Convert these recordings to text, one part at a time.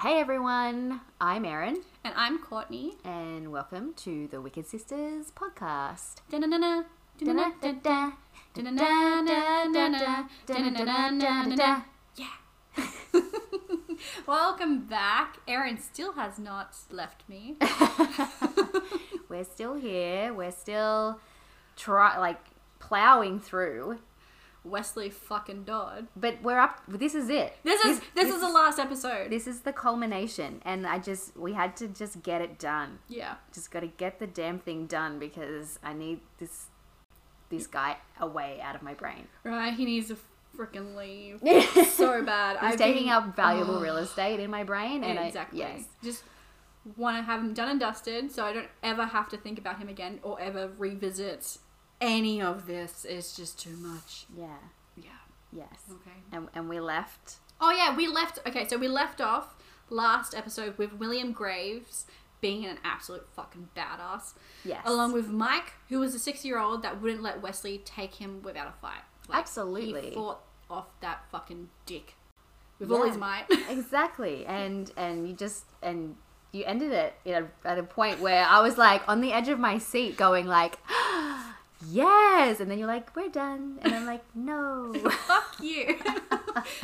Hey everyone, I'm Erin, And I'm Courtney. and welcome to the Wicked Sisters podcast. Da-na-na-na, da-na-na-da-da, da-na-na-na-na-na, da-na-na-na-na-na. Yeah. Welcome back. Erin still has not left me. We're still here. We're still try like plowing through, Westley fucking Dodd. but we're up. This is it. This is this, is the last episode. This is the culmination, and I just we had to just get it done. yeah. Just got to get the damn thing done because I need this this guy away out of my brain. Right. He needs to freaking leave so bad. He's I've taking been- up valuable real estate in my brain, and exactly. I yes. Just want to have him done and dusted, so I don't ever have to think about him again or ever revisit any of this. It's just too much. Yeah. Yeah. Yes. Okay. And, and we left. Oh yeah, we left. Okay, so we left off last episode with William Graves being an absolute fucking badass, Yes. along with Mike, who was a six-year-old that wouldn't let Westley take him without a fight. Absolutely. he fought off that fucking dick with all his might. exactly. And and you just and you ended it at a, at a point where I was like on the edge of my seat, going like, yes. And then you're like, we're done. And I'm like, no. Fuck you. and then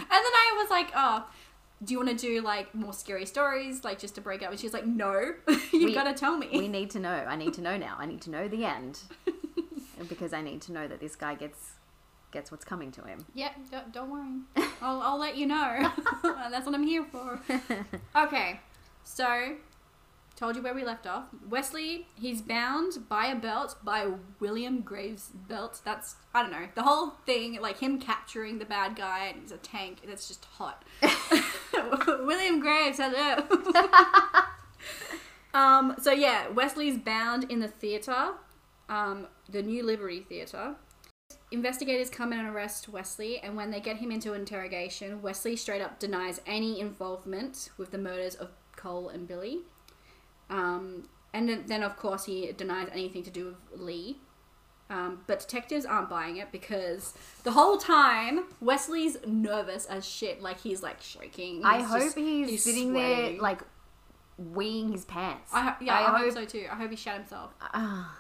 I was like, oh. Do you want to do like more scary stories, like just to break up? And she's like, "No, you We- gotta tell me." we need to know. I need to know now. I need to know the end because I need to know that this guy gets gets what's coming to him. Yeah, don't, don't worry. I'll, I'll let you know. That's what I'm here for. Okay, so told you where we left off. Westley, he's bound by a belt by William Graves' belt. That's I don't know the whole thing, like him capturing the bad guy and he's a tank. That's just hot. William Graves, hello. um. So yeah, Westley's bound in the theater, um, the New Liberty Theater. Investigators come in and arrest Westley, and when they get him into interrogation, Westley straight up denies any involvement with the murders of Cole and Billy. Um, and then, then, of course, he denies anything to do with Lee. Um, but detectives aren't buying it because the whole time Westley's nervous as shit. Like he's like shaking. I He's hope just- he's, sitting there like weeing his pants. I ho- yeah, I, hope so too. I hope he shat himself. Ah,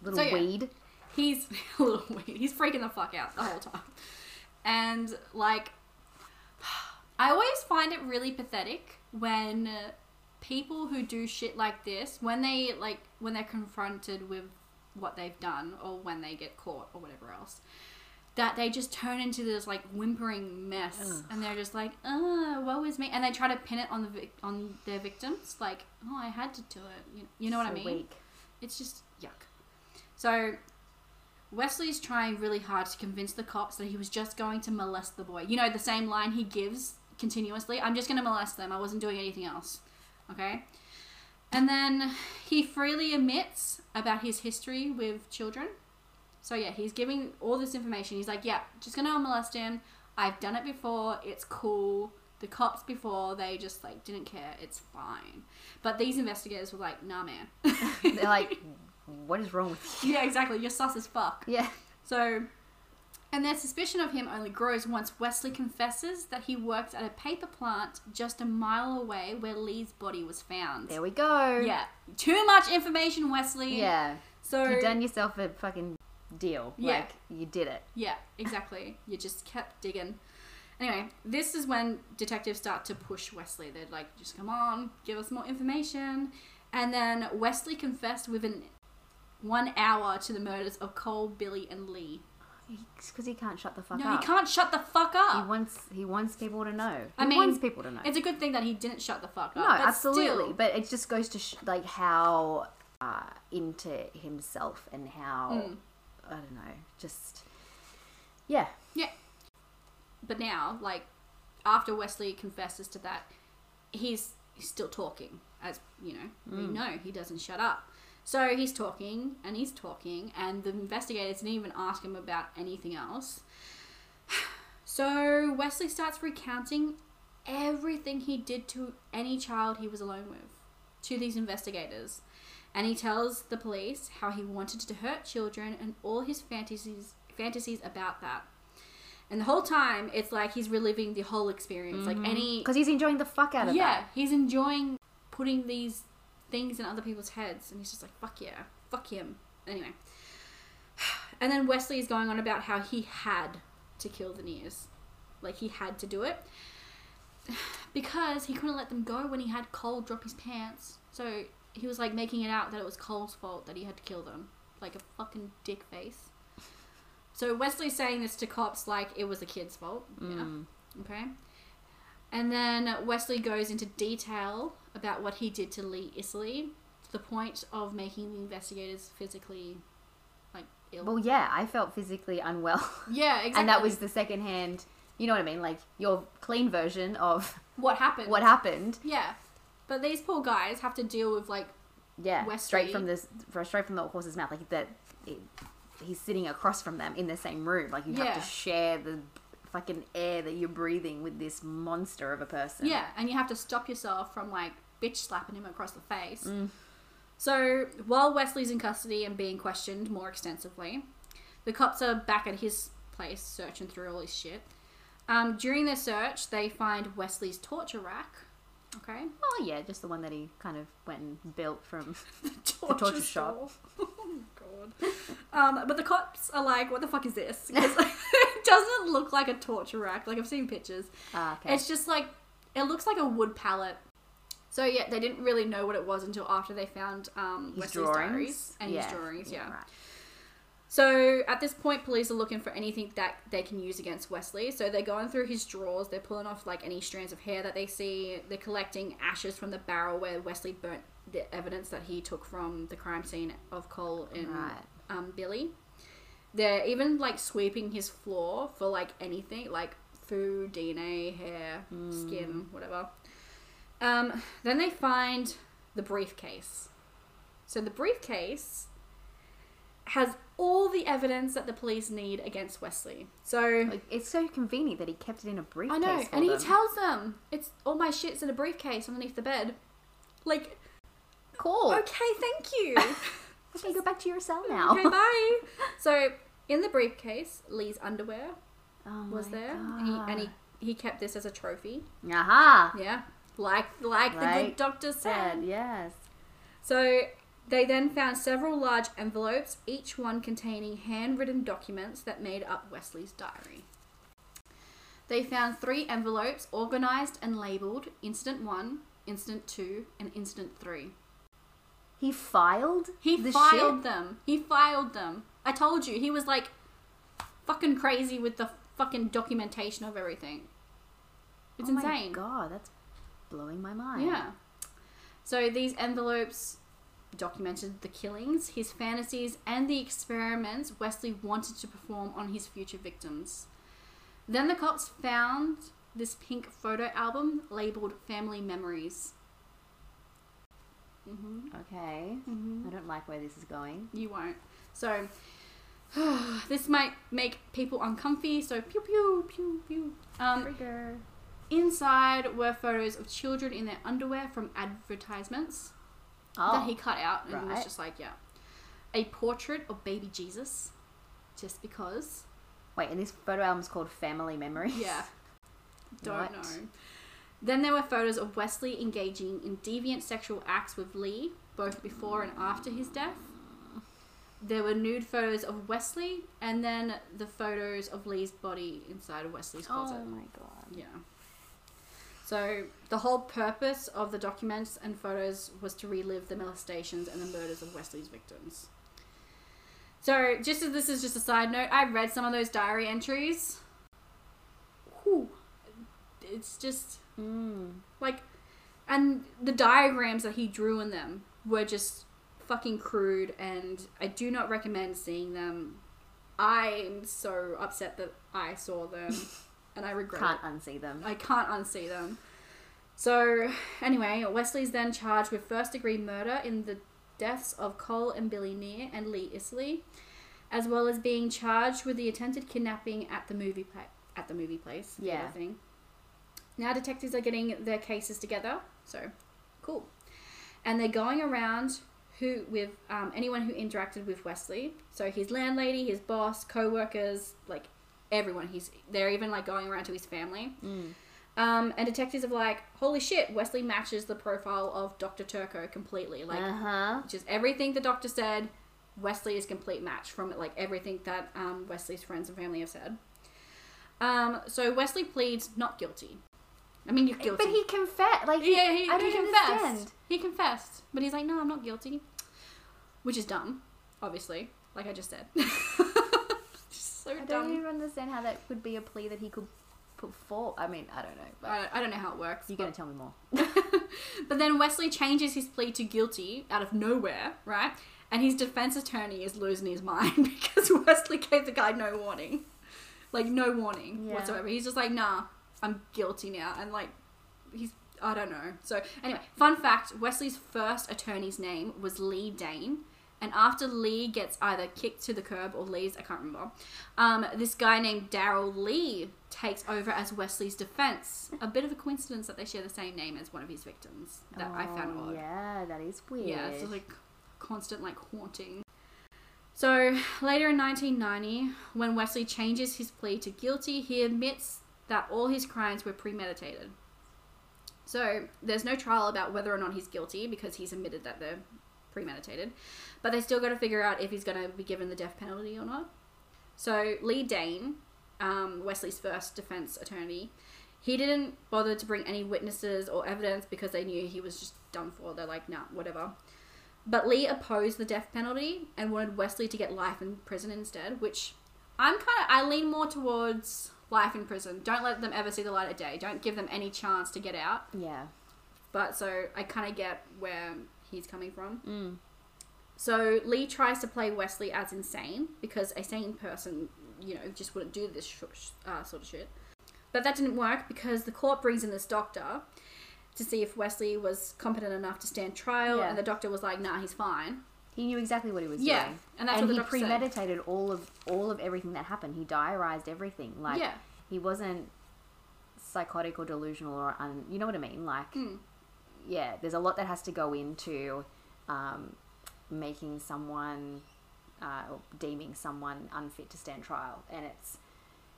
little So, yeah. weed. he's a little weird. He's freaking the fuck out the whole time. And like I always find it really pathetic when people who do shit like this, when they like when they're confronted with what they've done or when they get caught or whatever else, that they just turn into this like whimpering mess Ugh. and they're just like, oh woe is me," and they try to pin it on the vic- on their victims, like, "Oh, I had to do it." You, you know what I mean? weak. It's just yuck. So Westley's trying really hard to convince the cops that he was just going to molest the boy. You know, the same line he gives continuously I'm just going to molest them. I wasn't doing anything else. Okay? And then he freely admits about his history with children. So yeah, he's giving all this information. He's like, yeah, just to molest him. I've done it before. It's cool. The cops before, they just like didn't care. It's fine. But these investigators were like, nah, man. They're like, what is wrong with you? Yeah, exactly. You're sus as fuck. Yeah. So, and their suspicion of him only grows once Westley confesses that he worked at a paper plant just a mile away where Lee's body was found. There we go. Yeah, too much information, Westley. Yeah. So you've done yourself a fucking deal. Yeah. Like you did it. yeah, exactly. You just kept digging. Anyway, this is when detectives start to push Westley. They're like, just come on, give us more information. And then Westley confessed within one hour to the murders of Cole, Billy, and Lee. Because he can't shut the fuck No, up. he can't shut the fuck up. He wants he wants people to know. He I mean, wants people to know. It's a good thing that he didn't shut the fuck up. no, but absolutely. still- But it just goes to sh- like how uh, into himself and how Mm. I don't know, just yeah. yeah. But now, like, after Westley confesses to that, he's, he's still talking. As you know, we Mm. know he doesn't shut up. So he's talking and he's talking, and the investigators didn't even ask him about anything else. So Westley starts recounting everything he did to any child he was alone with to these investigators. And he tells the police how he wanted to hurt children and all his fantasies fantasies about that. And the whole time, it's like he's reliving the whole experience. Like mm-hmm. any. Because he's enjoying the fuck out of it. Yeah, that. he's enjoying putting these things in other people's heads. And he's just like, fuck yeah, fuck him. Anyway. And then Westley is going on about how he had to kill the Neers. Like, he had to do it. Because he couldn't let them go when he had Cole drop his pants. So he was like making it out that it was Cole's fault that he had to kill them. Like a fucking dick face. So Westley's saying this to cops like it was a kid's fault. Yeah. Mm. Okay. And then Westley goes into detail about what he did to Lee Iseli to the point of making the investigators physically like ill. Well, yeah, I felt physically unwell. yeah, exactly. And that was the second hand, you know what I mean? Like your clean version of what happened. what happened. Yeah. But these poor guys have to deal with like Yeah, Westley- straight from this, straight from the horse's mouth. Like that, it, he's sitting across from them in the same room. Like you Yeah. have to share the fucking air that you're breathing with this monster of a person. Yeah, and you have to stop yourself from like bitch slapping him across the face. Mm. So while Westley's in custody and being questioned more extensively, the cops are back at his place searching through all his shit. Um, during their search, they find Westley's torture rack. Okay, Oh yeah, just the one that he kind of went and built from. torture, torture shop. oh my god. Um, but the cops are like, "What the fuck is this?" It doesn't look like a torture rack. Like I've seen pictures. Ah, okay. It's just like it looks like a wood pallet. So yeah, they didn't really know what it was until after they found um, his Westley's drawings diaries and his drawings. Yeah. right. So at this point, police are looking for anything that they can use against Westley. So they're going through his drawers. They're pulling off like any strands of hair that they see. They're collecting ashes from the barrel where Westley burnt the evidence that he took from the crime scene of Cole and Right. um, Billy. They're even like sweeping his floor for like anything, like food, DNA, hair, skin, whatever. Um, then they find the briefcase. So the briefcase has all the evidence that the police need against Westley. So Like, it's so convenient that he kept it in a briefcase. I know, and he tells them it's all my shit's in a briefcase underneath the bed. Like, cool. okay, thank you. Okay, go back to your cell now. okay, bye. So in the briefcase, Lee's underwear Oh was there, and he, and he he kept this as a trophy. Aha. Yeah, like like, the good doctor said. Said yes. So they then found several large envelopes, each one containing handwritten documents that made up Westley's diary. They found three envelopes organized and labeled Incident 1, Incident 2, and Incident 3. He filed. He the filed shit? them. He filed them. I told you, he was like fucking crazy with the fucking documentation of everything. It's oh insane. My God, that's blowing my mind. Yeah. So these envelopes documented the killings, his fantasies, and the experiments Westley wanted to perform on his future victims. Then the cops found this pink photo album labeled Family Memories. Hmm Okay. hmm I don't like where this is going. You won't. So, this might make people uncomfy, so pew pew pew pew. Um, Trigger. inside were photos of children in their underwear from advertisements. Oh. that he cut out and was just like, yeah. A portrait of baby Jesus, just because. Wait, and this photo album's called Family Memories. Yeah. Don't What? know. Then there were photos of Westley engaging in deviant sexual acts with Lee, both before and after his death. There were nude photos of Westley, and then the photos of Lee's body inside of Westley's oh closet. Oh my god. Yeah. So the whole purpose of the documents and photos was to relive the molestations and the murders of Westley's victims. So just as this is just a side note, I've read some of those diary entries. Whew. It's just Mm. like, and the diagrams that he drew in them were just fucking crude, and I do not recommend seeing them. I'm so upset that I saw them, and I regret. Can't unsee them. I can't unsee them. So, anyway, Westley's then charged with first degree murder in the deaths of Cole and Billy Neer and Lee Iseli, as well as being charged with the attempted kidnapping at the movie pla- at the movie place. Yeah. thing. Now detectives are getting their cases together, so cool, and they're going around who with um, anyone who interacted with Westley. So his landlady, his boss, co-workers, like everyone. He's they're even like going around to his family. Mm. Um, and detectives are like, holy shit, Westley matches the profile of Dr. Turco completely. Like, uh huh. just everything the doctor said, Westley is complete match from like everything that um, Westley's friends and family have said. Um, so Westley pleads not guilty. I mean, you're guilty. But he confessed. Like, yeah, he, I don't he confessed. understand. He confessed, but he's like, no, I'm not guilty, which is dumb, obviously, like I just said. so I don't even understand how that could be a plea that he could put forth. I mean, I don't know. But I, I don't know how it works. you're but- gonna tell me more. but then Westley changes his plea to guilty out of nowhere, right? And his defense attorney is losing his mind because Westley gave the guy no warning. Like, no warning Yeah. whatsoever. He's just like, nah, I'm guilty now. And, like, he's, I don't know. So, anyway, fun fact Westley's first attorney's name was Lee Dane. And after Lee gets either kicked to the curb or leaves, I can't remember, um, this guy named Daryl Lee takes over as Westley's defense. A bit of a coincidence that they share the same name as one of his victims that I found Oh, odd. Yeah, that is weird. Yeah, it's just like constant like haunting. So later in 1990, when Westley changes his plea to guilty, he admits that all his crimes were premeditated. So there's no trial about whether or not he's guilty because he's admitted that they're premeditated, but they still got to figure out if he's going to be given the death penalty or not. So Lee Dane, um, Westley's first defense attorney, he didn't bother to bring any witnesses or evidence because they knew he was just done for. They're like, nah, whatever. But Lee opposed the death penalty and wanted Westley to get life in prison instead, which I'm kind of, I lean more towards life in prison. Don't let them ever see the light of day. Don't give them any chance to get out. yeah. But so I kind of get where he's coming from. Mm. So Lee tries to play Westley as insane because a sane person, you know, just wouldn't do this sh- uh, sort of shit. But that didn't work because the court brings in this doctor to see if Westley was competent enough to stand trial, Yeah. and the doctor was like, "Nah, he's fine." He knew exactly what he was Yeah, doing. and that's and what he doctor said. premeditated all of all of everything that happened. He diarized everything. Like yeah, he wasn't psychotic or delusional or un, you know what I mean? Like Mm. yeah, there's a lot that has to go into um, making someone uh, or deeming someone unfit to stand trial, and it's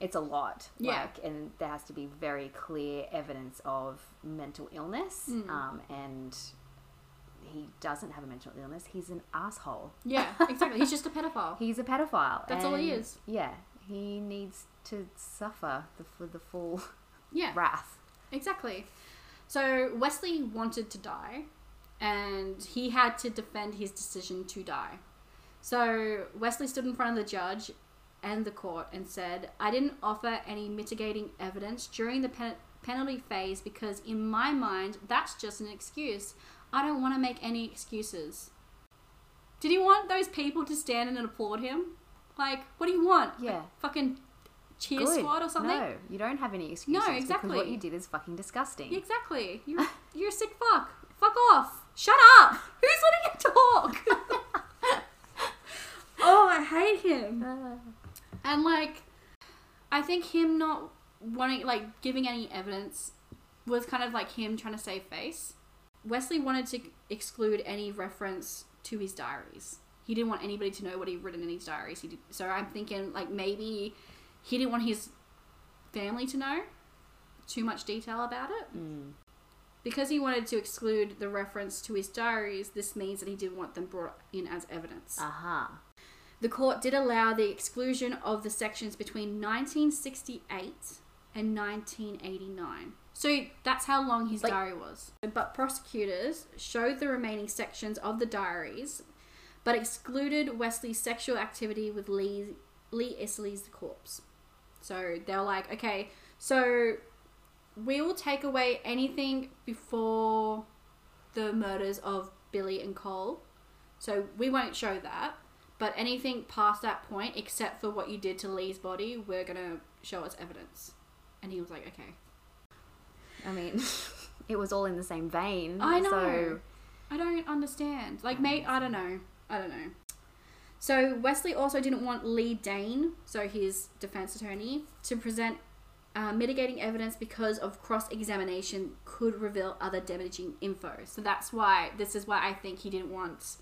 it's a lot. Yeah. Like, and there has to be very clear evidence of mental illness, Mm. um, and he doesn't have a mental illness. He's an asshole. yeah, exactly. he's just a pedophile. He's a pedophile. That's all he is. Yeah, he needs to suffer the for the full Yeah, wrath. exactly. So Westley wanted to die, and he had to defend his decision to die. So Westley stood in front of the judge and the court and said, I didn't offer any mitigating evidence during the pen- penalty phase because, in my mind, that's just an excuse. I don't want to make any excuses. Did he want those people to stand and applaud him? Like, what do you want? A Yeah. fucking cheer Good. squad or something? No, you don't have any excuses. Because exactly. what you did is fucking disgusting. Exactly. You're, you're a sick fuck. Fuck off. Shut up. Who's letting you talk? oh, I hate him. Uh, And like, I think him not wanting, like, giving any evidence was kind of like him trying to save face. Westley wanted to exclude any reference to his diaries. He didn't want anybody to know what he'd written in his diaries. He did, so I'm thinking, like, maybe he didn't want his family to know too much detail about it. mm, Because he wanted to exclude the reference to his diaries, this means that he didn't want them brought in as evidence. aha. The court did allow the exclusion of the sections between 1968 and 1989. So that's how long his Like- diary was. But prosecutors showed the remaining sections of the diaries, but excluded Westley's sexual activity with Lee, Lee Iseli's corpse. So they were like, okay, so we will take away anything before the murders of Billy and Cole. So we won't show that. But anything past that point, except for what you did to Lee's body, we're gonna show as evidence. And he was like, okay. I mean, it was all in the same vein. I know. So, I don't understand. Like, mate, I don't know. I don't know. So Westley also didn't want Lee Dane, so his defense attorney, to present uh, mitigating evidence because of cross examination could reveal other damaging info. So that's why this is why I think he didn't want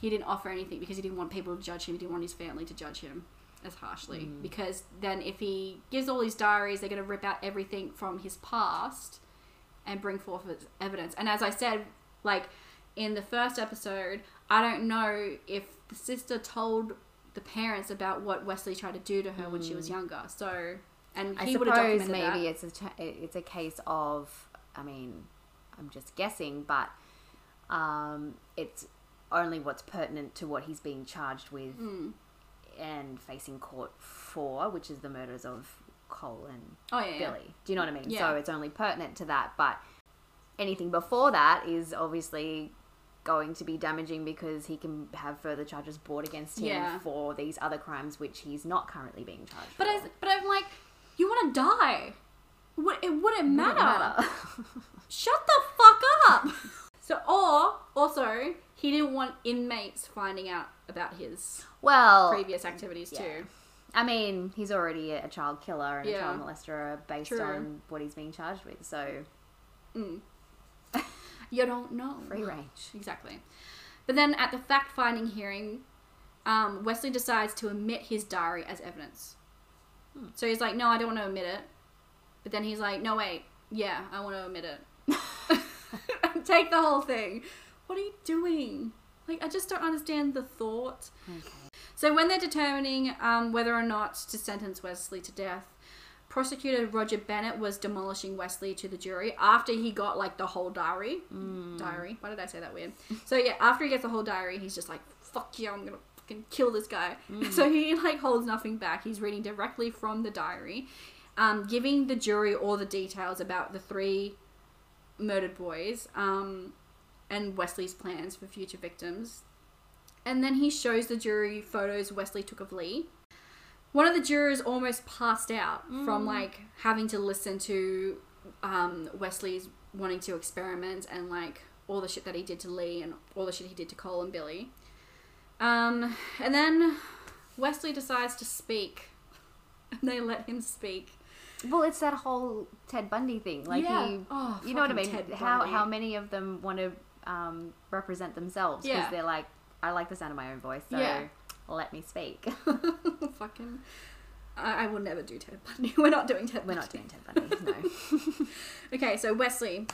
he didn't offer anything because he didn't want people to judge him. He didn't want his family to judge him. As harshly because then if he gives all his diaries, they're going to rip out everything from his past and bring forth evidence. And as I said, like in the first episode, I don't know if the sister told the parents about what Westley tried to do to her when she was younger. So, and I he would suppose documented maybe that. it's a it's a case of I mean I'm just guessing, but um, it's only what's pertinent to what he's being charged with Mm. And facing court for, which is the murders of Cole and Oh yeah, yeah. Billy. Do you know what I mean? Yeah. So it's only pertinent to that, but anything before that is obviously going to be damaging because he can have further charges brought against him Yeah. for these other crimes which he's not currently being charged But for. as, but I'm like, you want to die? Would it wouldn't matter. Doesn't matter. Shut the fuck up. so, or also, he didn't want inmates finding out about his well, previous activities yeah. too. I mean, he's already a child killer and a child molester based True. on what he's being charged with. So Mm. you don't know. free range. Exactly. But then at the fact finding hearing, um, Westley decides to omit his diary as evidence. Hmm. So he's like, no, I don't want to omit it. But then he's like, no, wait, yeah, I want to omit it. Take the whole thing. What are you doing? Like, I just don't understand the thought. Okay. So when they're determining um, whether or not to sentence Westley to death, prosecutor Roger Bennett was demolishing Westley to the jury after he got like the whole diary. Diary. Why did I say that weird? So yeah, after he gets the whole diary, he's just like, "Fuck you! I'm gonna fucking kill this guy." So he like holds nothing back. He's reading directly from the diary, um, giving the jury all the details about the three murdered boys um, and Westley's plans for future victims. And then he shows the jury photos Westley took of Lee. One of the jurors almost passed out from like having to listen to um, Westley's wanting to experiment and like all the shit that he did to Lee and all the shit he did to Cole and Billy. Um, and then Westley decides to speak, and they let him speak. Well, it's that whole Ted Bundy thing. Like Yeah. he, Oh, you know what I mean? How how many of them want to um, represent themselves because Yeah. they're like, I like the sound of my own voice, so Yeah. let me speak. Fucking. I, I will never do Ted Bundy. We're not doing Ted We're not doing Ted Bundy. No. Okay, so Westley.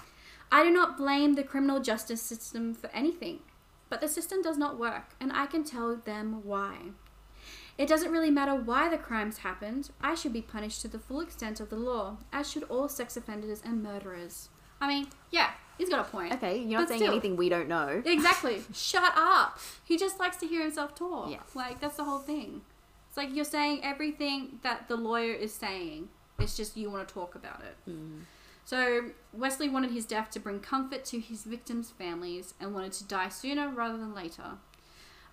I do not blame the criminal justice system for anything, but the system does not work, and I can tell them why. It doesn't really matter why the crimes happened. I should be punished to the full extent of the law, as should all sex offenders and murderers. I mean, yeah, he's got a point. Okay, you're not But saying still. anything we don't know. Exactly. Shut up. He just likes to hear himself talk. Yeah. Like that's the whole thing. It's like you're saying everything that the lawyer is saying. It's just you want to talk about it. Mm. So Westley wanted his death to bring comfort to his victims' families and wanted to die sooner rather than later.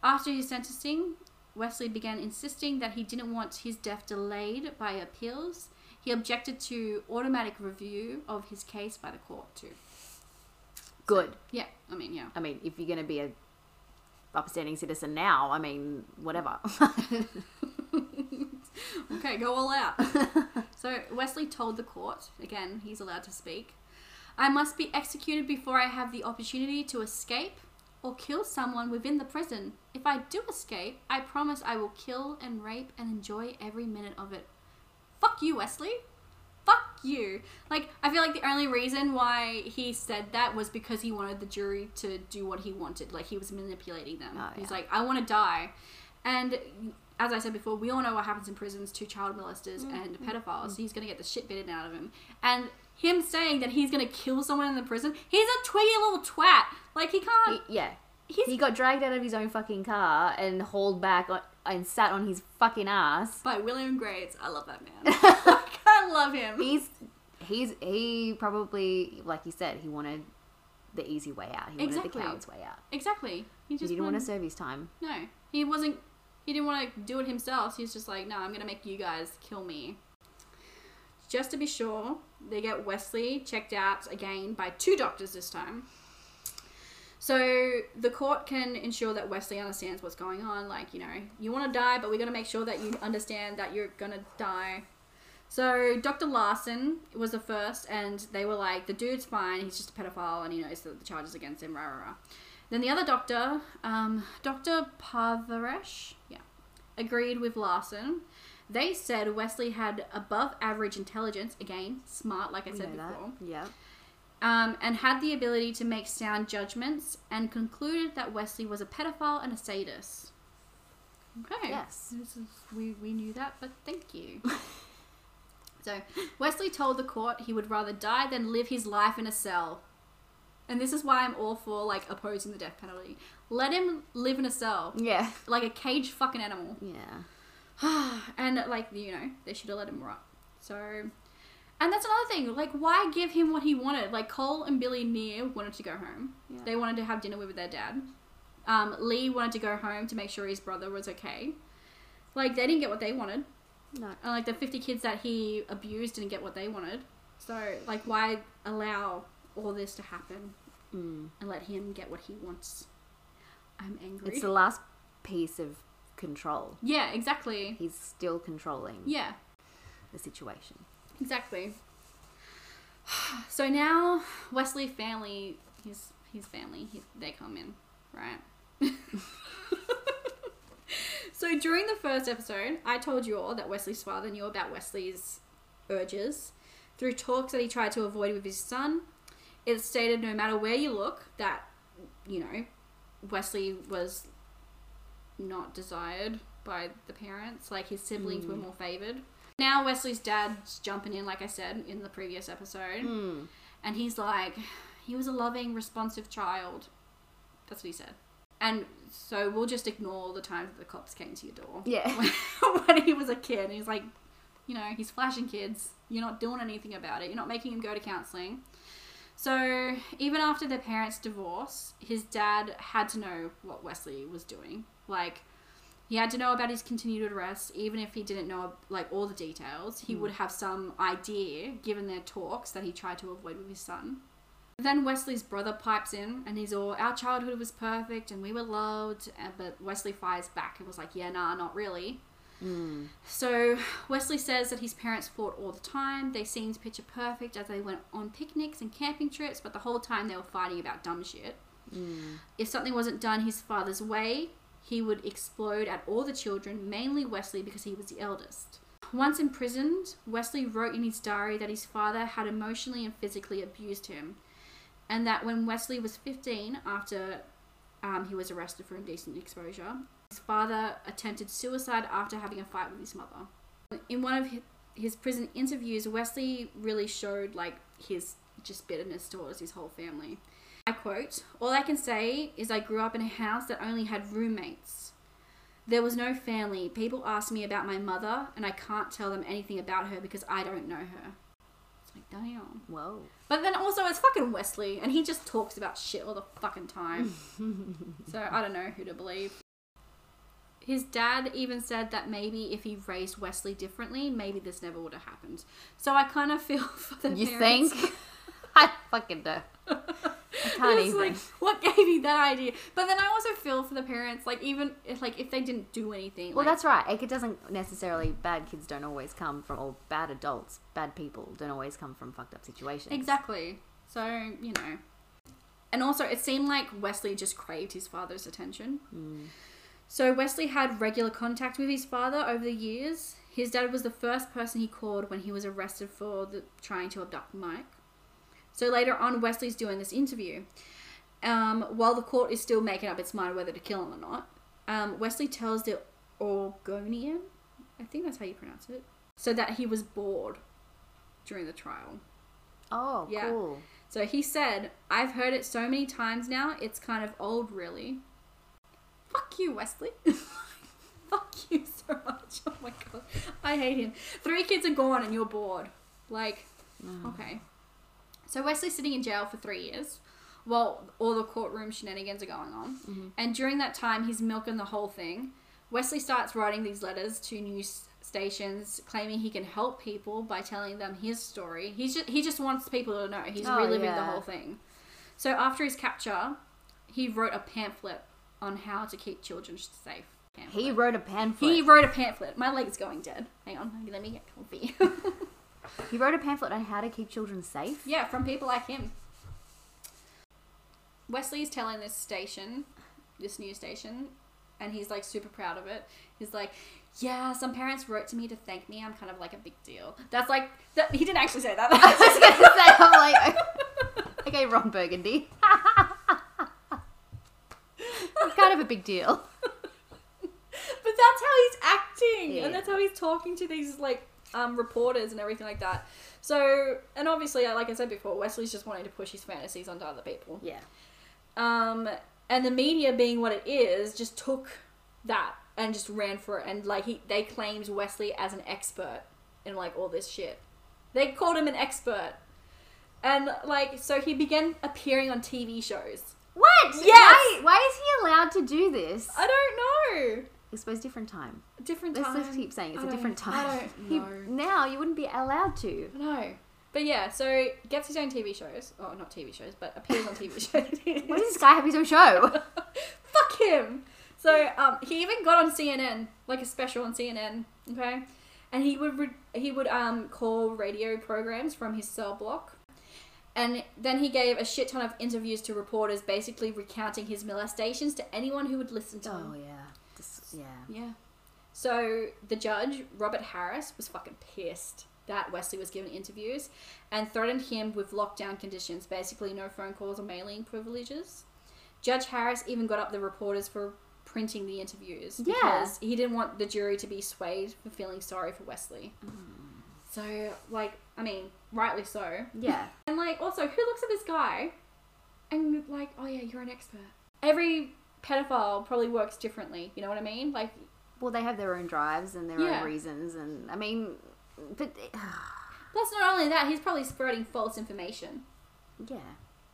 After his sentencing, Westley began insisting that he didn't want his death delayed by appeals. He objected to automatic review of his case by the court too. Good. Yeah, I mean, yeah. I mean, if you're going to be a upstanding citizen now, I mean, whatever. Okay, go all out. so Westley told the court, again, he's allowed to speak, I must be executed before I have the opportunity to escape or kill someone within the prison. If I do escape, I promise I will kill and rape and enjoy every minute of it. Fuck you, Westley. Fuck you. Like, I feel like the only reason why he said that was because he wanted the jury to do what he wanted. Like, he was manipulating them. Oh, He's yeah. like, I want to die. And as I said before, we all know what happens in prisons to child molesters mm-hmm. and pedophiles. Mm-hmm. He's going to get the shit bitten out of him. And him saying that he's going to kill someone in the prison, he's a twiggy little twat. Like, he can't. He- yeah. he's He got dragged out of his own fucking car and hauled back on, and sat on his fucking ass. by William Graves. I love that man. I love him. He's he's he probably like you said he wanted the easy way out. He wanted Exactly. the coward's way out. exactly. He just He didn't want to wanted- serve his time. No, he wasn't. He didn't want to do it himself. He's just like, no, I'm gonna make you guys kill me. Just to be sure, they get Westley checked out again by two doctors this time. So the court can ensure that Westley understands what's going on. Like, you know, you want to die, but we're going to make sure that you understand that you're gonna die. So Dr. Larson was the first, and they were like, the dude's fine. He's just a pedophile, and he knows the, the charges against him. Rah rah rah. Then the other doctor, um, Dr. Parvaresh, yeah, agreed with Larson. They said Westley had above average intelligence, again, smart, like I We said before, that. Yeah. um, and had the ability to make sound judgments, and concluded that Westley was a pedophile and a sadist. Okay. Yes. This is, we, we knew that, but thank you. so, Westley told the court he would rather die than live his life in a cell. And this is why I'm all for, like, opposing the death penalty. Let him live in a cell. Yeah. Like a caged fucking animal. Yeah. and, like, you know, they should have let him rot. So. And that's another thing. Like, why give him what he wanted? Like, Cole and Billy Neer wanted to go home. Yeah. They wanted to have dinner with their dad. Um, Lee wanted to go home to make sure his brother was okay. Like, they didn't get what they wanted. No. And, like, the 50 kids that he abused didn't get what they wanted. So, like, why allow all this to happen Mm. and let him get what he wants? I'm angry. It's the last piece of control. yeah, exactly. He's still controlling Yeah, the situation. exactly. So now Westley family, his his family, he, they come in, right? so during the first episode, I told you all that Westley's father knew about Westley's urges through talks that he tried to avoid with his son. It stated no matter where you look that you know Westley was not desired by the parents, like his siblings were more favored. Now Westley's dad's jumping in, like I said in the previous episode, Mm. and he's like, he was a loving, responsive child. That's what he said. And so we'll just ignore the times that the cops came to your door. Yeah. when he was a kid. He's like, you know, he's flashing kids. You're not doing anything about it. You're not making him go to counseling. So even after their parents' divorce, his dad had to know what Westley was doing. Like, he had to know about his continued arrest, even if he didn't know like all the details. He hmm. would have some idea, given their talks that he tried to avoid with his son. Then Westley's brother pipes in and he's all, Our childhood was perfect and we were loved. But Westley fires back and was like, Yeah, nah, not really. Mm. So Westley says that his parents fought all the time. They seemed picture perfect as they went on picnics and camping trips, but the whole time they were fighting about dumb shit. Mm. If something wasn't done his father's way, he would explode at all the children, mainly Westley because he was the eldest. Once imprisoned, Westley wrote in his diary that his father had emotionally and physically abused him, and that when Westley was 15, after um, he was arrested for indecent exposure, his father attempted suicide after having a fight with his mother. In one of his prison interviews, Westley really showed like his just bitterness towards his whole family. I quote, All I can say is I grew up in a house that only had roommates. There was no family. People ask me about my mother, and I can't tell them anything about her because I don't know her. Like, damn. Whoa. But then also, it's fucking Westley, and he just talks about shit all the fucking time. so I don't know who to believe. His dad even said that maybe if he raised Westley differently, maybe this never would have happened. So I kind of feel for the You parents. think? I fucking do. I can't even. like what gave you that idea? But then I also feel for the parents, like even if like if they didn't do anything. well, like, that's right. Like, It doesn't necessarily. Bad kids don't always come from, or bad adults, bad people don't always come from fucked up situations. exactly. So you know, and also it seemed like Westley just craved his father's attention. Mm. So Westley had regular contact with his father over the years. His dad was the first person he called when he was arrested for the, trying to abduct Mike. So later on, Westley's doing this interview. Um, while the court is still making up its mind whether to kill him or not, um, Westley tells the Oregonian, I think that's how you pronounce it, so that he was bored during the trial. Oh, Yeah. cool. So he said, I've heard it so many times now, it's kind of old, really. Fuck you, Westley. Fuck you so much. Oh my god. I hate him. Three kids are gone and you're bored. Like, okay. So Westley's sitting in jail for three years while all the courtroom shenanigans are going on. Mm-hmm. And during that time, he's milking the whole thing. Westley starts writing these letters to news stations claiming he can help people by telling them his story. He's just, he just wants people to know. He's Oh, reliving the whole thing. So after his capture, he wrote a pamphlet on how to keep children safe. Pamphlet. He wrote a pamphlet. He wrote a pamphlet. My leg's going dead. Hang on, let me get comfy. He wrote a pamphlet on how to keep children safe. yeah, from people like him. Westley is telling this station, this news station, and he's like super proud of it. He's like, yeah, some parents wrote to me to thank me. I'm kind of like a big deal. That's like that, he didn't actually say that. I was just gonna say, I'm like, okay, Ron Burgundy. it's kind of a big deal. But that's how he's acting, Yeah. and that's how he's talking to these like um, reporters and everything like that. So, and obviously, like I said before, Westley's just wanting to push his fantasies onto other people. Yeah. Um, and the media, being what it is, just took that and just ran for it, and like he, they claimed Westley as an expert in like all this shit. They called him an expert, and like so he began appearing on TV shows. What? Yes! Why, why is he allowed to do this? I don't know. Suppose different time. Different Let's just keep saying it's I a don't- different I time. don't He- know. now you wouldn't be allowed to. No. But yeah, so gets his own TV shows. Oh, not TV shows, but appears on TV shows. Why does this guy have his own show? Fuck him. So um, he even got on CNN, like a special on CNN. Okay, and he would re- he would um call radio programs from his cell block, and then he gave a shit ton of interviews to reporters, basically recounting his molestations to anyone who would listen to him. oh yeah. Yeah. Yeah. So the judge, Robert Harris, was fucking pissed that Westley was given interviews and threatened him with lockdown conditions, basically no phone calls or mailing privileges. Judge Harris even got up the reporters for printing the interviews Yeah. because he didn't want the jury to be swayed for feeling sorry for Westley. So, like, I mean, rightly so. Yeah. And like, also, who looks at this guy and like, oh yeah, you're an expert. Every pedophile probably works differently. You know what I mean? Like, Well, they have their own drives and their Yeah. own reasons, and I mean, but plus not only that, he's probably spreading false information yeah.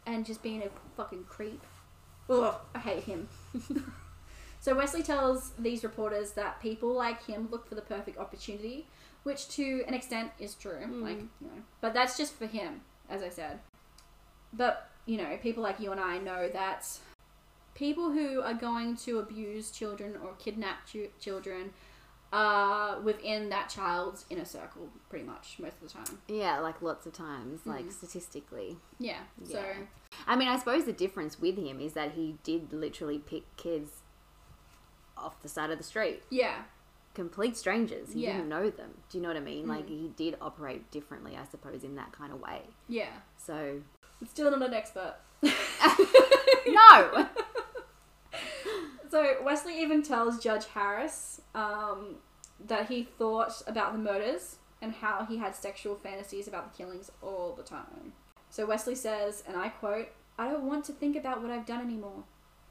and just being a fucking creep. Ugh, I hate him. so Westley tells these reporters that people like him look for the perfect opportunity, which to an extent is true. Mm. Like, you know, but that's just for him, as I said. But, you know, people like you and I know that people who are going to abuse children or kidnap chu- children are within that child's inner circle, pretty much, most of the time. Yeah, like lots of times, like Mhm. statistically. Yeah. So, I mean, I suppose the difference with him is that he did literally pick kids off the side of the street, yeah. complete strangers. He Yeah. didn't know them. Do you know what I mean? Like Mm. he did operate differently, I suppose, in that kind of way. Yeah. So Still not an expert. no. So Westley even tells Judge Harris um, that he thought about the murders and how he had sexual fantasies about the killings all the time. So Westley says, and I quote, "I don't want to think about what I've done anymore."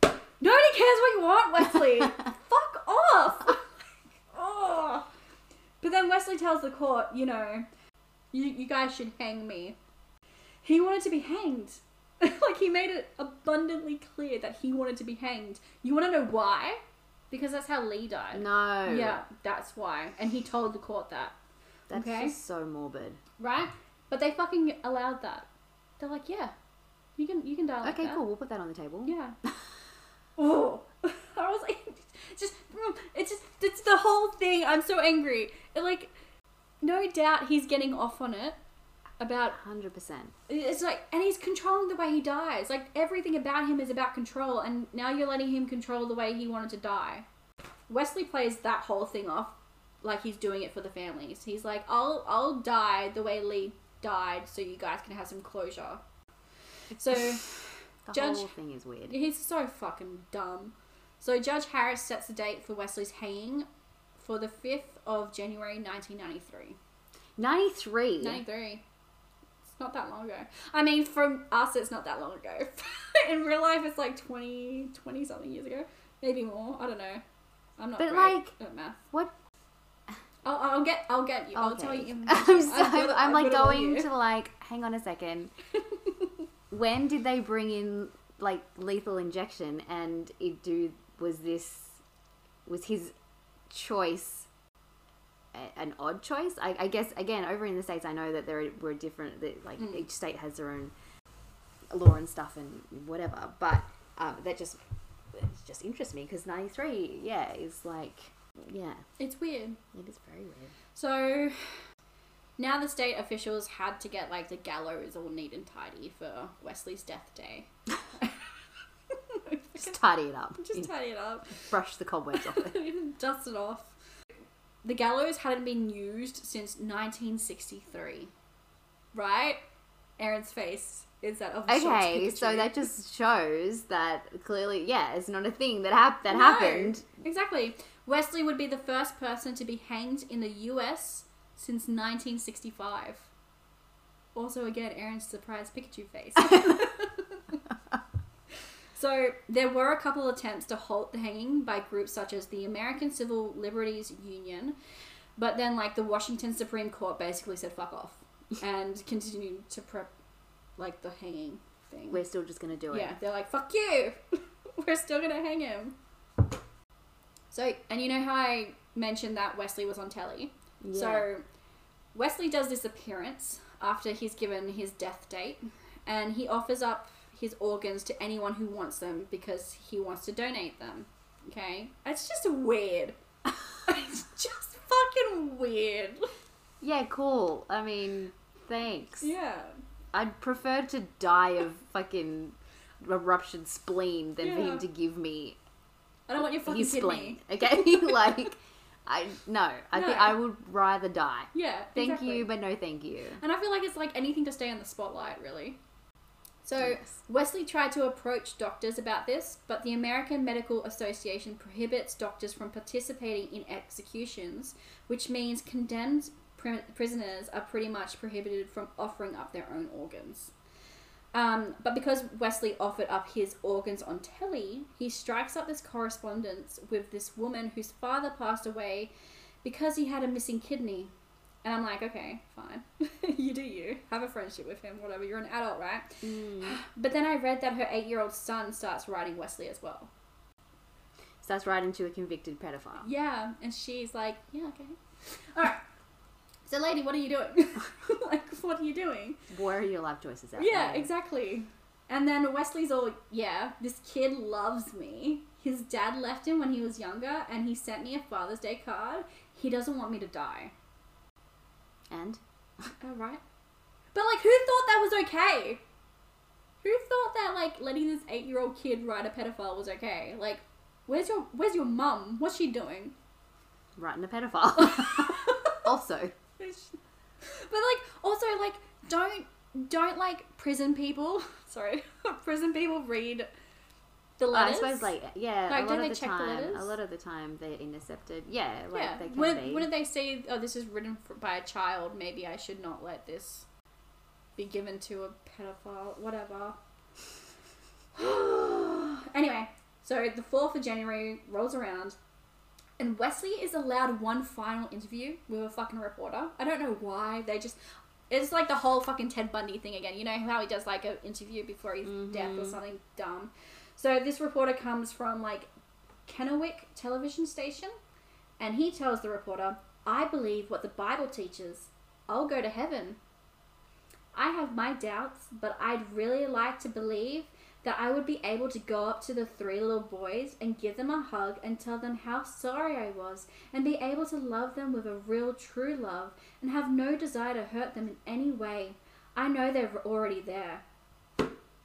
Nobody cares what you want, Westley. Fuck off. oh. But then Westley tells the court, you know, you, you guys should hang me. He wanted to be hanged. like he made it abundantly clear that he wanted to be hanged. You want to know why? Because that's how Lee died. No. Yeah, that's why. And he told the court that, That's Okay. just so morbid. right? But they fucking allowed that. They're like, yeah, you can you can die like that. okay, that. cool. We'll put that on the table. Yeah. oh, I was like, just mm, it's just it's the whole thing. I'm so angry. It, like, no doubt he's getting off on it. About Hundred percent. it's like, and he's controlling the way he dies. Like everything about him is about control, and now you're letting him control the way he wanted to die. Westley plays that whole thing off like he's doing it for the families. He's like, I'll I'll die the way Lee died, so you guys can have some closure. So. The Judge- whole thing is weird. He's so fucking dumb. So Judge Harris sets the date for Westley's hanging for the 5th of January 1993. Ninety three. 93. Not that long ago. I mean, from us, it's not that long ago. In real life, it's like 20, 20 something years ago. Maybe more. I don't know. I'm not But, like, at math. What? I'll, I'll get I'll get you. I'll tell you. I'm, so, I've got it- I'm like got it all going to like. Hang on a second. when did they bring in like lethal injection? And it do was this was his choice an odd choice? I, I guess again over in the states, I know that there were different. That, like Mm. each state has their own law and stuff and whatever. But um, that just it just interests me because ninety three, yeah, is like yeah, It's weird. it is very weird. So now the state officials had to get like the gallows all neat and tidy for Westley's death day. Just tidy it up. Just tidy it up. Brush the cobwebs off it. Dust it off. The gallows hadn't been used since 1963. Right? Erin's face is that of Okay, so that just shows that clearly, yeah, it's not a thing that hap- that No, happened. Exactly. Westley would be the first person to be hanged in the US since 1965. Also, again, Erin's surprised Pikachu face. so, there were a couple attempts to halt the hanging by groups such as the American Civil Liberties Union, but then, like, the Washington Supreme Court basically said fuck off and continued to prep, like, the hanging thing. We're still just gonna do it. Yeah, they're like, fuck you! We're still gonna hang him. So, and you know how I mentioned that Westley was on telly? Yeah. So, Westley does this appearance after he's given his death date, and he offers up his organs to anyone who wants them because he wants to donate them. Okay? It's just weird. it's just fucking weird. yeah, cool. I mean, thanks. Yeah. I'd prefer to die of fucking a ruptured spleen than for him to give me I don't want your fucking his kidney. spleen. Okay, like I no, I think I would rather die. Yeah. Thank exactly. you, but no, thank you. And I feel like it's like anything to stay in the spotlight, really. So. Westley tried to approach doctors about this, but the American Medical Association prohibits doctors from participating in executions, which means condemned pri- prisoners are pretty much prohibited from offering up their own organs. Um, but because Westley offered up his organs on telly, he strikes up this correspondence with this woman whose father passed away because he had a missing kidney. And I'm like, okay, fine. you do you. Have a friendship with him, whatever. You're an adult, right? Mm. But then I read that her eight year old son starts writing Westley as well. Starts writing to a convicted pedophile. Yeah, and she's like, yeah, okay. Alright. So, lady, what are you doing? like, what are you doing? Where are your life choices at? Yeah, there? exactly. And then Westley's all, yeah, this kid loves me. His dad left him when he was younger, and he sent me a Father's Day card. He doesn't want me to die. And All right. But like, who thought that was okay? Who thought that like letting this eight-year-old kid write a pedophile was okay? Like, where's your where's your mum? What's she doing? writing a pedophile. also, But like, also like, don't don't like prison people. Sorry, prison people read the I letters. suppose like yeah, Like, a lot they of the check the time, letters? a lot of the time they're intercepted. Yeah, like yeah. they can when, be. when did they say, oh, this is written for, by a child? Maybe I should not let this be given to a pedophile. Whatever. anyway, so the 4th of January rolls around, and Westley is allowed one final interview with a fucking reporter. I don't know why. They just. It's like the whole fucking Ted Bundy thing again. You know how he does like an interview before his death or Mhm. something dumb. So this reporter comes from like Kennewick television station, and he tells the reporter, I believe what the Bible teaches. I'll go to heaven. I have my doubts, but I'd really like to believe that I would be able to go up to the three little boys and give them a hug and tell them how sorry I was and be able to love them with a real true love and have no desire to hurt them in any way. I know they're already there.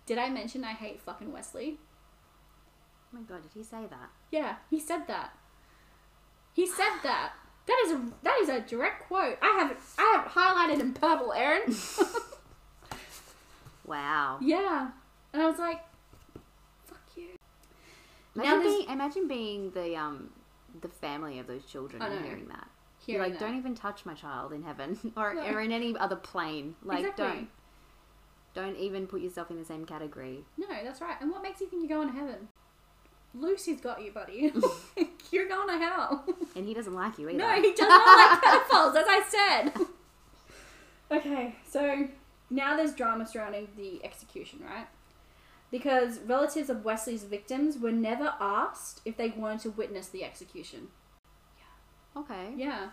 Did I mention I hate fucking Westley? Oh my god, did he say that? Yeah, he said that. He said that. That is a that is a direct quote. I have it I have highlighted in purple, Erin. Wow. yeah. And I was like, fuck you. Imagine there's- being, imagine being the um the family of those children and hearing that. Hearing You're like, that. don't even touch my child in heaven or, No. or in any other plane. Like, Exactly. don't don't even put yourself in the same category. No, that's right. And what makes you think you're going to heaven? Lucy's got you, buddy. you're going to hell. And he doesn't like you either. No, he does not like pedophiles, as I said. okay, so now there's drama surrounding the execution, right? Because relatives of Westley's victims were never asked if they wanted to witness the execution. Yeah. Okay. Yeah.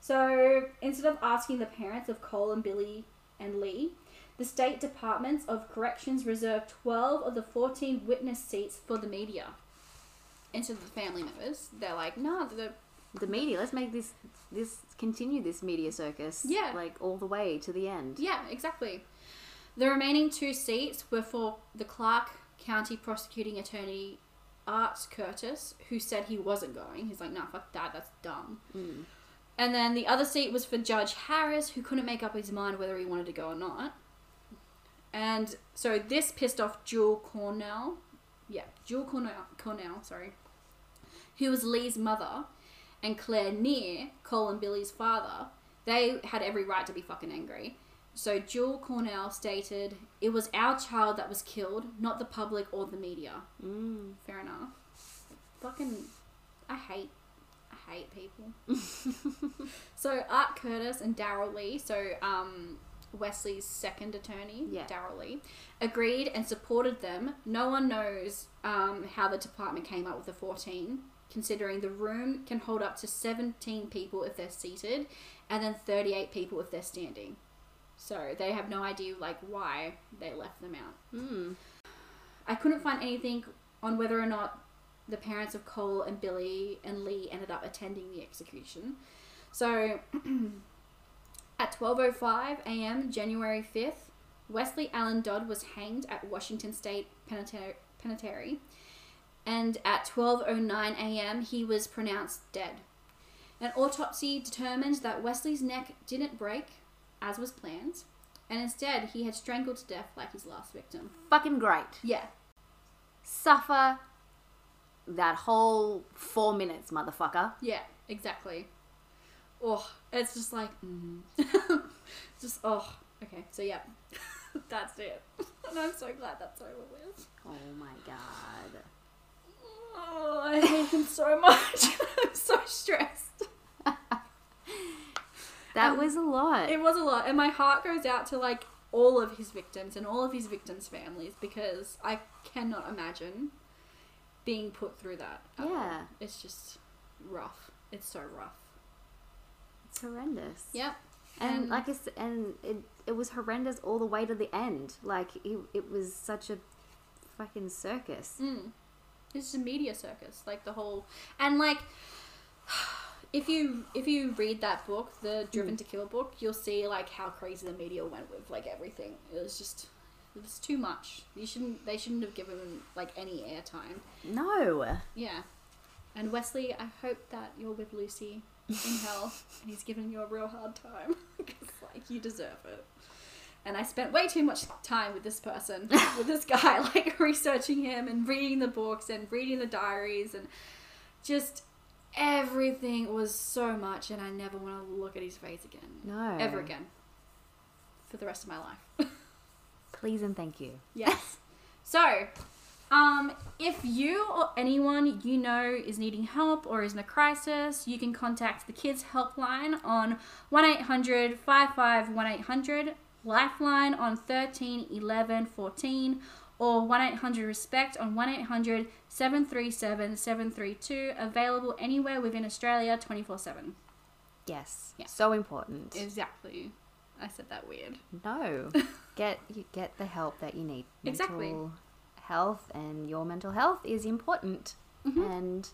So instead of asking the parents of Cole and Billy and Lee, the state departments of corrections reserved 12 of the 14 witness seats for the media. Instead of the family members, they're like, nah, the The media. Let's make this this continue this media circus. Yeah. Like all the way to the end. Yeah, exactly. The remaining two seats were for the Clark County Prosecuting Attorney Art Curtis, who said he wasn't going. He's like, nah, fuck that, that's dumb. Mm. And then the other seat was for Judge Harris, who couldn't make up his mind whether he wanted to go or not. And so this pissed off Jewel Cornell. Yeah, Jewel Cornell, Cornell, sorry. Who was Lee's mother, and Clair Neer, Cole and Billy's father. They had every right to be fucking angry. So Jewel Cornell stated, It was our child that was killed, not the public or the media. Mm. Fair enough. Fucking, I hate, I hate people. so Art Curtis and Daryl Lee, so um, Westley's second attorney, Yeah. Daryl Lee, agreed and supported them. No one knows um, how the department came up with the 14, considering the room can hold up to 17 people if they're seated, and then 38 people if they're standing. So they have no idea like why they left them out. Mm. I couldn't find anything on whether or not the parents of Cole and Billy and Lee ended up attending the execution. So at 12:05 a.m. January 5th, Westley Allan Dodd was hanged at Washington State Penitentiary, and at 12:09 a.m. he was pronounced dead. An autopsy determined that Westley's neck didn't break as was planned, and instead he had strangled to death like his last victim. Fucking great. Yeah, Suffer that whole four minutes, motherfucker. Yeah, exactly. Oh, it's just like, mm. just oh, okay. So yeah, that's it. And I'm so glad that's over with. Oh my god. Oh, I hate him so much. I'm so stressed. That Um, was a lot. It was a lot, and my heart goes out to like all of his victims and all of his victims' families because I cannot imagine being put through that. at all. Yeah. it's just rough. It's so rough. It's horrendous. Yep. And And- like I said, and it it was horrendous all the way to the end. Like it, it was such a fucking circus. Mm. It's a media circus, like the whole, and like, if you if you read that book, the Driven to Kill book, you'll see like how crazy the media went with like everything. It was just, it was too much. You shouldn't, they shouldn't have given like any airtime. No. Yeah, and Westley, I hope that you're with Lucy in hell, and he's giving you a real hard time because like you deserve it. And I spent way too much time with this person, with this guy, like researching him and reading the books and reading the diaries and just everything was so much, and I never want to look at his face again, No. ever again, for the rest of my life. Please and thank you. Yes. so, um, if you or anyone you know is needing help or is in a crisis, you can contact the Kids Helpline on 1 800 55 1800, Lifeline on 13 11 14, or 1 800 Respect on 1 800 737 732, available anywhere within Australia 24 7. Yes. Yeah. So important. Exactly. I said that weird. no. get you get the help that you need. Exactly. Health and your mental health is important. Mhm. And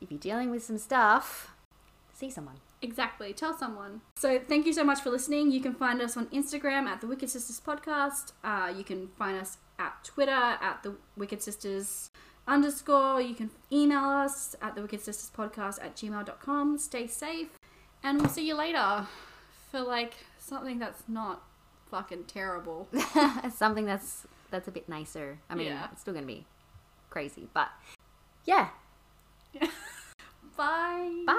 if you're dealing with some stuff, see someone. Exactly. Tell someone. So thank you so much for listening. You can find us on Instagram at the Wicked Sisters Podcast. Uh, you can find us at Twitter at the Wicked Sisters underscore. You can email us at the Wicked Sisters Podcast at gmail.com. Stay safe. And we'll see you later for like something that's not fucking terrible. Something that's that's a bit nicer. I mean, Yeah. it's still gonna be crazy, but yeah. Bye. Bye.